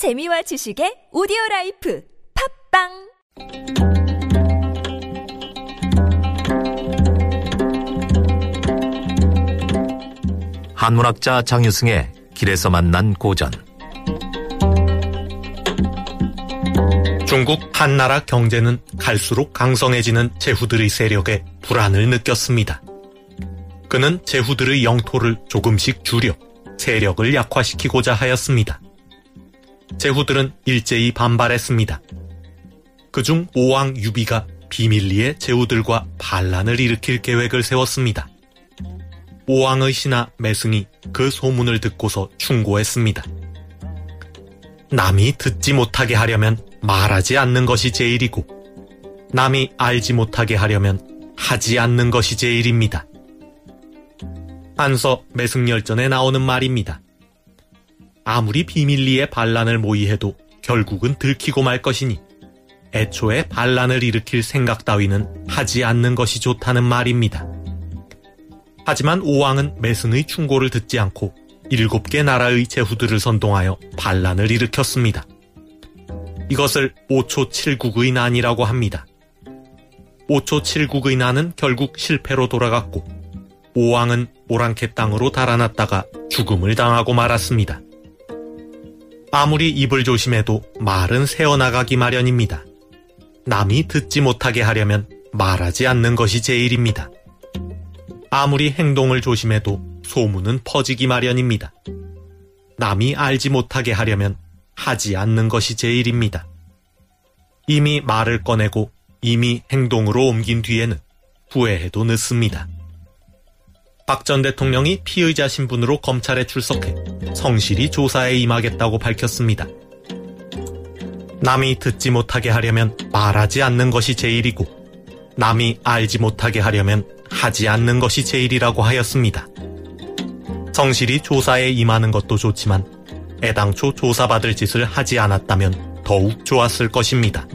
재미와 지식의 오디오 라이프 팟빵 한문학자 장유승의 길에서 만난 고전 중국 한나라 경제는 갈수록 강성해지는 제후들의 세력에 불안을 느꼈습니다. 그는 제후들의 영토를 조금씩 줄여 세력을 약화시키고자 하였습니다. 제후들은 일제히 반발했습니다. 그중 오왕 유비가 비밀리에 제후들과 반란을 일으킬 계획을 세웠습니다. 오왕의 신하 매승이 그 소문을 듣고서 충고했습니다. 남이 듣지 못하게 하려면 말하지 않는 것이 제일이고, 남이 알지 못하게 하려면 하지 않는 것이 제일입니다. 안서 매승열전에 나오는 말입니다. 아무리 비밀리에 반란을 모의해도 결국은 들키고 말 것이니 애초에 반란을 일으킬 생각 따위는 하지 않는 것이 좋다는 말입니다. 하지만 오왕은 매승의 충고를 듣지 않고 일곱 개 나라의 제후들을 선동하여 반란을 일으켰습니다. 이것을 5초 7국의 난이라고 합니다. 5초 7국의 난은 결국 실패로 돌아갔고 오왕은 오랑캐 땅으로 달아났다가 죽음을 당하고 말았습니다. 아무리 입을 조심해도 말은 새어나가기 마련입니다. 남이 듣지 못하게 하려면 말하지 않는 것이 제일입니다. 아무리 행동을 조심해도 소문은 퍼지기 마련입니다. 남이 알지 못하게 하려면 하지 않는 것이 제일입니다. 이미 말을 꺼내고 이미 행동으로 옮긴 뒤에는 후회해도 늦습니다. 박 전 대통령이 피의자 신분으로 검찰에 출석해 성실히 조사에 임하겠다고 밝혔습니다. 남이 듣지 못하게 하려면 말하지 않는 것이 제일이고 남이 알지 못하게 하려면 하지 않는 것이 제일이라고 하였습니다. 성실히 조사에 임하는 것도 좋지만 애당초 조사받을 짓을 하지 않았다면 더욱 좋았을 것입니다.